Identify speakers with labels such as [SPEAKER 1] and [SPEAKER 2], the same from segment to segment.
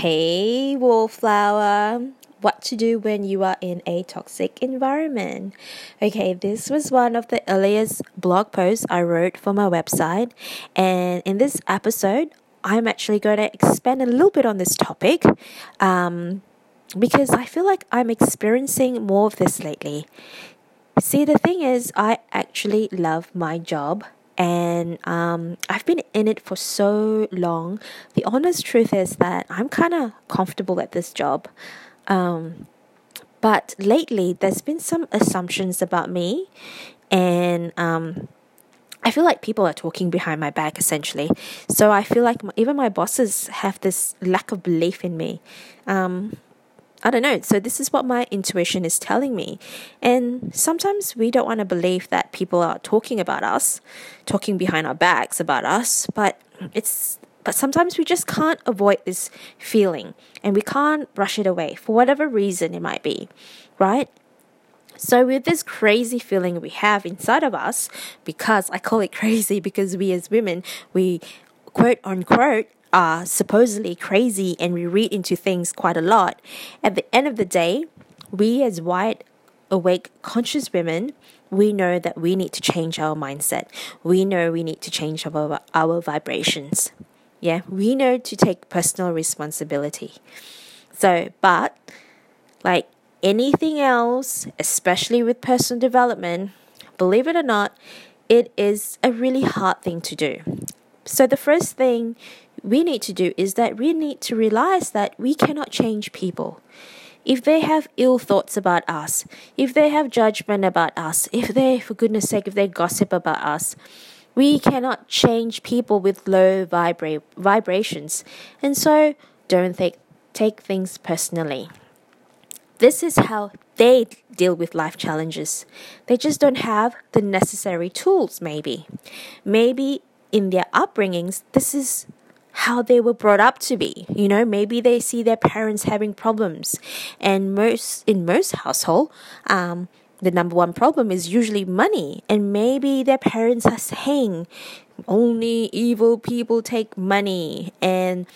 [SPEAKER 1] Hey, wallflower. What to do when you are in a toxic environment. Okay, this was one of the earliest blog posts I wrote for my website. And in this episode, I'm actually going to expand a little bit on this topic um, because I feel like I'm experiencing more of this lately. See, the thing is, I actually love my job and um, I've been in it for so long. The honest truth is that I'm kind of comfortable at this job. Um, but lately, there's been some assumptions about me, and um, I feel like people are talking behind my back essentially. So I feel like even my bosses have this lack of belief in me. Um, I don't know. So this is what my intuition is telling me. And sometimes we don't want to believe that people are talking about us, talking behind our backs about us, but it's but sometimes we just can't avoid this feeling and we can't brush it away for whatever reason it might be, right? So, with this crazy feeling we have inside of us, because I call it crazy because we as women, we quote unquote are supposedly crazy and we read into things quite a lot, at the end of the day, we as wide awake, conscious women, we know that we need to change our mindset. We know we need to change our, our vibrations. Yeah, we know to take personal responsibility. So, but like anything else, especially with personal development, believe it or not, it is a really hard thing to do. So, the first thing we need to do is that we need to realize that we cannot change people. If they have ill thoughts about us, if they have judgment about us, if they, for goodness sake, if they gossip about us, we cannot change people with low vibra- vibrations. And so don't take, take things personally. This is how they deal with life challenges. They just don't have the necessary tools, maybe. Maybe in their upbringings, this is how they were brought up to be. You know, maybe they see their parents having problems, and most in most household, um, the number one problem is usually money, and maybe their parents are saying only evil people take money, and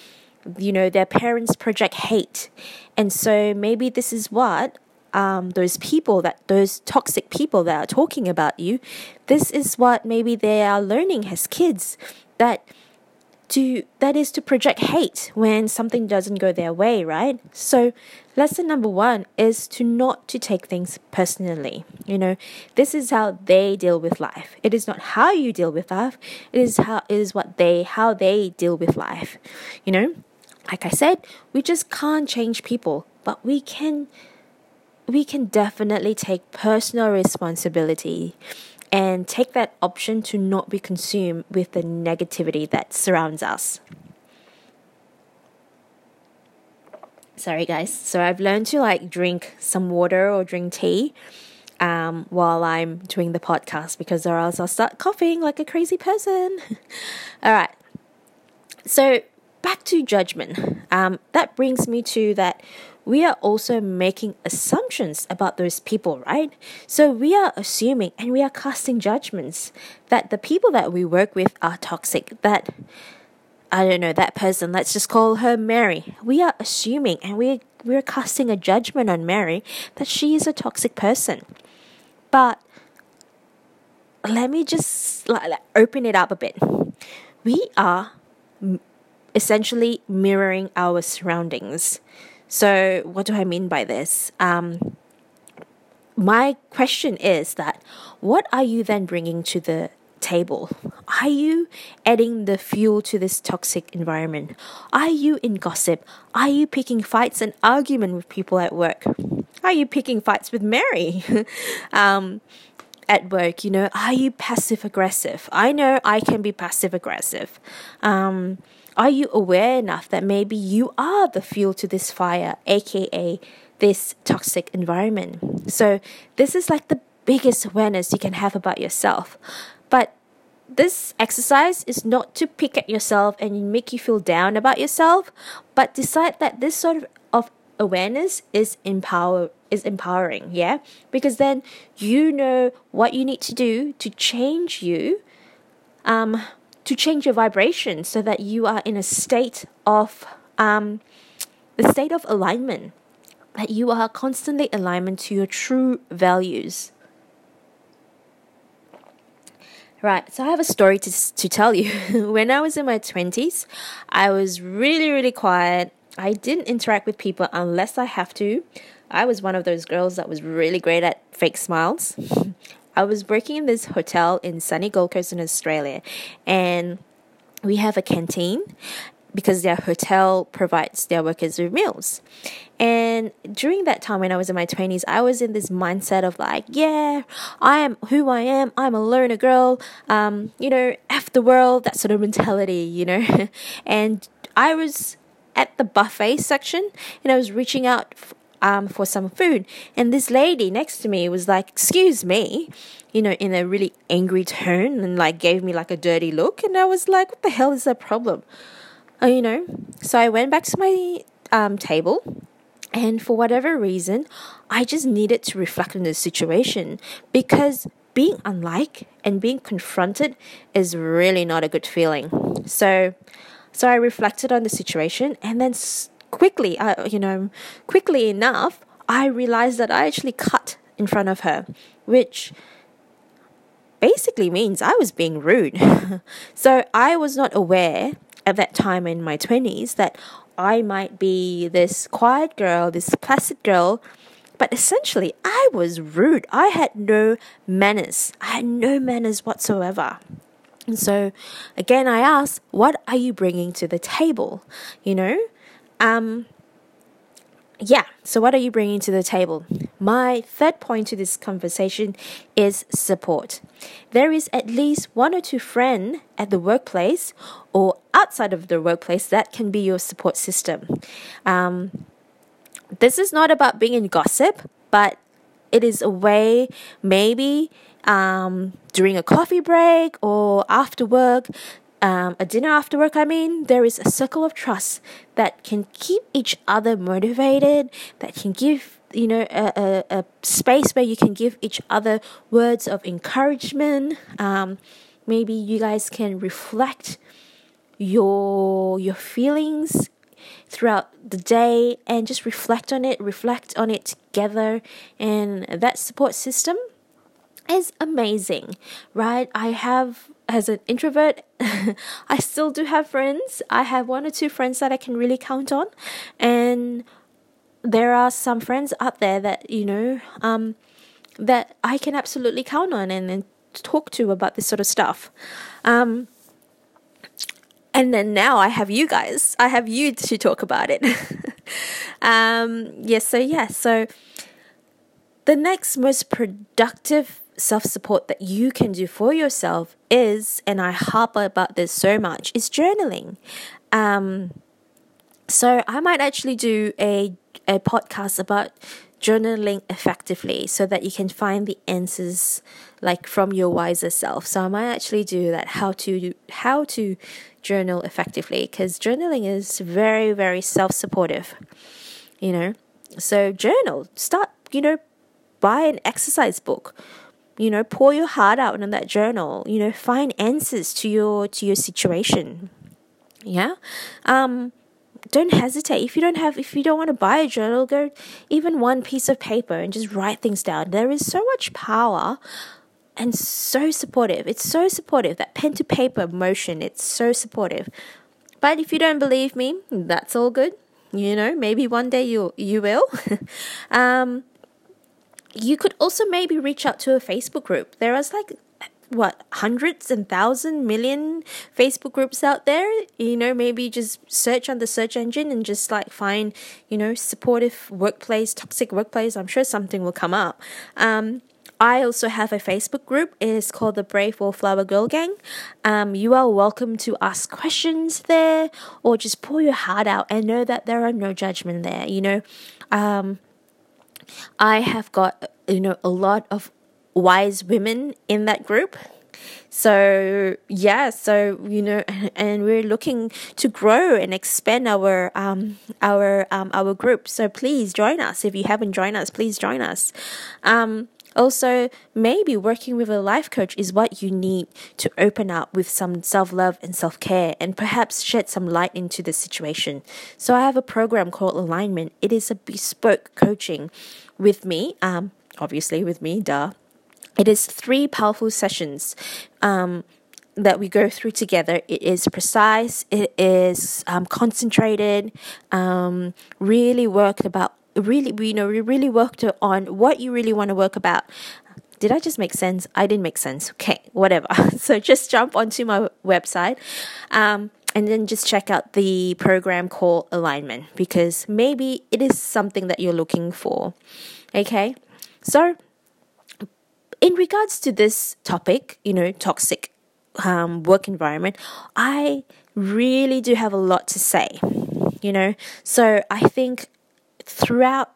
[SPEAKER 1] you know their parents project hate, and so maybe this is what um, those people that those toxic people that are talking about you, this is what maybe they are learning as kids that to that is to project hate when something doesn't go their way right? So lesson number one is to not to take things personally. You know this is how they deal with life. It is not how you deal with life. It is how it is what they how they deal with life. You know like i said we just can't change people but we can we can definitely take personal responsibility and take that option to not be consumed with the negativity that surrounds us. Sorry, guys. So I've learned to like drink some water or drink tea um, while I'm doing the podcast because or else I'll start coughing like a crazy person. All right. So back to judgment. Um, that brings me to that we are also making assumptions about those people, right? So we are assuming and we are casting judgments that the people that we work with are toxic, that I don't know, that person, let's just call her Mary. We are assuming and we we're casting a judgment on Mary that she is a toxic person. But let me just like, open it up a bit. We are essentially mirroring our surroundings. So, what do I mean by this? Um, my question is that what are you then bringing to the table? Are you adding the fuel to this toxic environment? Are you in gossip? Are you picking fights and argument with people at work? Are you picking fights with Mary? um, at work, you know, are you passive aggressive? I know I can be passive aggressive. Um, are you aware enough that maybe you are the fuel to this fire, aka this toxic environment? So, this is like the biggest awareness you can have about yourself. But this exercise is not to pick at yourself and make you feel down about yourself, but decide that this sort of, awareness is empower is empowering, yeah? Because then you know what you need to do to change you um to change your vibration so that you are in a state of um, the state of alignment, that you are constantly alignment to your true values. Right, so I have a story to, to tell you. when I was in my 20s, I was really, really quiet. I didn't interact with people unless I have to. I was one of those girls that was really great at fake smiles. I was working in this hotel in sunny Gold Coast in Australia, and we have a canteen because their hotel provides their workers with meals. And during that time when I was in my 20s, I was in this mindset of like, yeah, I am who I am. I'm a learner girl. Um, you know, F the world, that sort of mentality, you know. and I was at the buffet section and I was reaching out um, for some food. And this lady next to me was like, Excuse me, you know, in a really angry tone and like gave me like a dirty look. And I was like, What the hell is that problem? Uh, you know, so I went back to my um, table. And for whatever reason, I just needed to reflect on the situation because being unlike and being confronted is really not a good feeling. So, so I reflected on the situation and then quickly, uh, you know, quickly enough, I realized that I actually cut in front of her, which basically means I was being rude. so I was not aware at that time in my 20s that I might be this quiet girl, this placid girl, but essentially I was rude. I had no manners. I had no manners whatsoever. And so again, I asked, what are you bringing to the table? You know, um, yeah, so what are you bringing to the table? My third point to this conversation is support. There is at least one or two friends at the workplace or outside of the workplace that can be your support system. Um, this is not about being in gossip, but it is a way maybe um, during a coffee break or after work um, a dinner after work, I mean, there is a circle of trust that can keep each other motivated, that can give you know a, a, a space where you can give each other words of encouragement. Um, maybe you guys can reflect your your feelings throughout the day and just reflect on it, reflect on it together, and that support system is amazing, right? I have as an introvert, I still do have friends. I have one or two friends that I can really count on, and there are some friends out there that you know um, that I can absolutely count on and, and talk to about this sort of stuff. Um, and then now I have you guys. I have you to talk about it. um, yes. So yeah. So the next most productive self support that you can do for yourself is, and I harp about this so much, is journaling. Um, so I might actually do a a podcast about journaling effectively so that you can find the answers like from your wiser self. So i might actually do that how to how to journal effectively because journaling is very very self-supportive you know? So journal. Start you know buy an exercise book you know pour your heart out in that journal you know find answers to your to your situation. Yeah? Um don't hesitate. If you don't have if you don't want to buy a journal go even one piece of paper and just write things down. There is so much power and so supportive. It's so supportive. That pen to paper motion it's so supportive. But if you don't believe me that's all good. You know maybe one day you you will. Um you could also maybe reach out to a Facebook group. There is like what hundreds and thousand million Facebook groups out there. You know, maybe just search on the search engine and just like find, you know, supportive workplace, toxic workplace. I'm sure something will come up. Um, I also have a Facebook group. It is called the Brave Wallflower Girl Gang. Um, you are welcome to ask questions there or just pour your heart out and know that there are no judgment there. You know, um, I have got, you know, a lot of wise women in that group. So yeah, so you know, and we're looking to grow and expand our um our um our group. So please join us if you haven't joined us. Please join us. Um, Also, maybe working with a life coach is what you need to open up with some self love and self care and perhaps shed some light into the situation. So, I have a program called Alignment. It is a bespoke coaching with me, um, obviously, with me, duh. It is three powerful sessions. Um, that we go through together. It is precise, it is um, concentrated, um, really worked about really you know we really worked on what you really want to work about did I just make sense? I didn't make sense. Okay, whatever. so just jump onto my website um, and then just check out the program called Alignment because maybe it is something that you're looking for. Okay, so in regards to this topic, you know, toxic um, work environment, I really do have a lot to say. You know, so I think throughout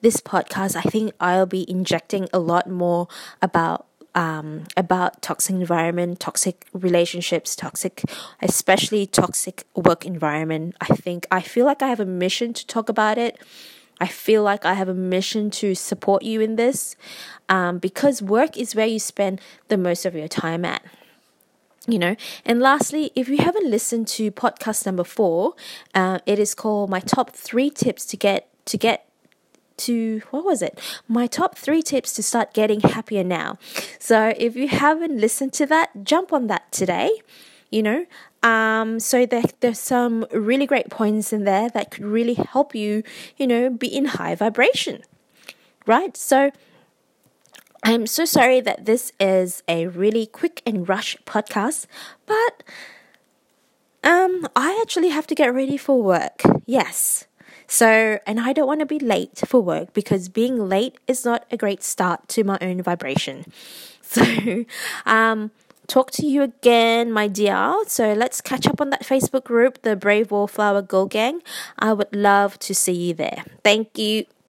[SPEAKER 1] this podcast, I think I'll be injecting a lot more about um, about toxic environment, toxic relationships, toxic, especially toxic work environment. I think I feel like I have a mission to talk about it. I feel like I have a mission to support you in this um, because work is where you spend the most of your time at you know and lastly if you haven't listened to podcast number four uh, it is called my top three tips to get to get to what was it? My top three tips to start getting happier now. So if you haven't listened to that, jump on that today. You know, um, so there, there's some really great points in there that could really help you, you know, be in high vibration, right? So I'm so sorry that this is a really quick and rush podcast, but um, I actually have to get ready for work. Yes. So, and I don't want to be late for work because being late is not a great start to my own vibration. So, um, talk to you again, my dear. So let's catch up on that Facebook group, the Brave Wallflower Girl Gang. I would love to see you there. Thank you.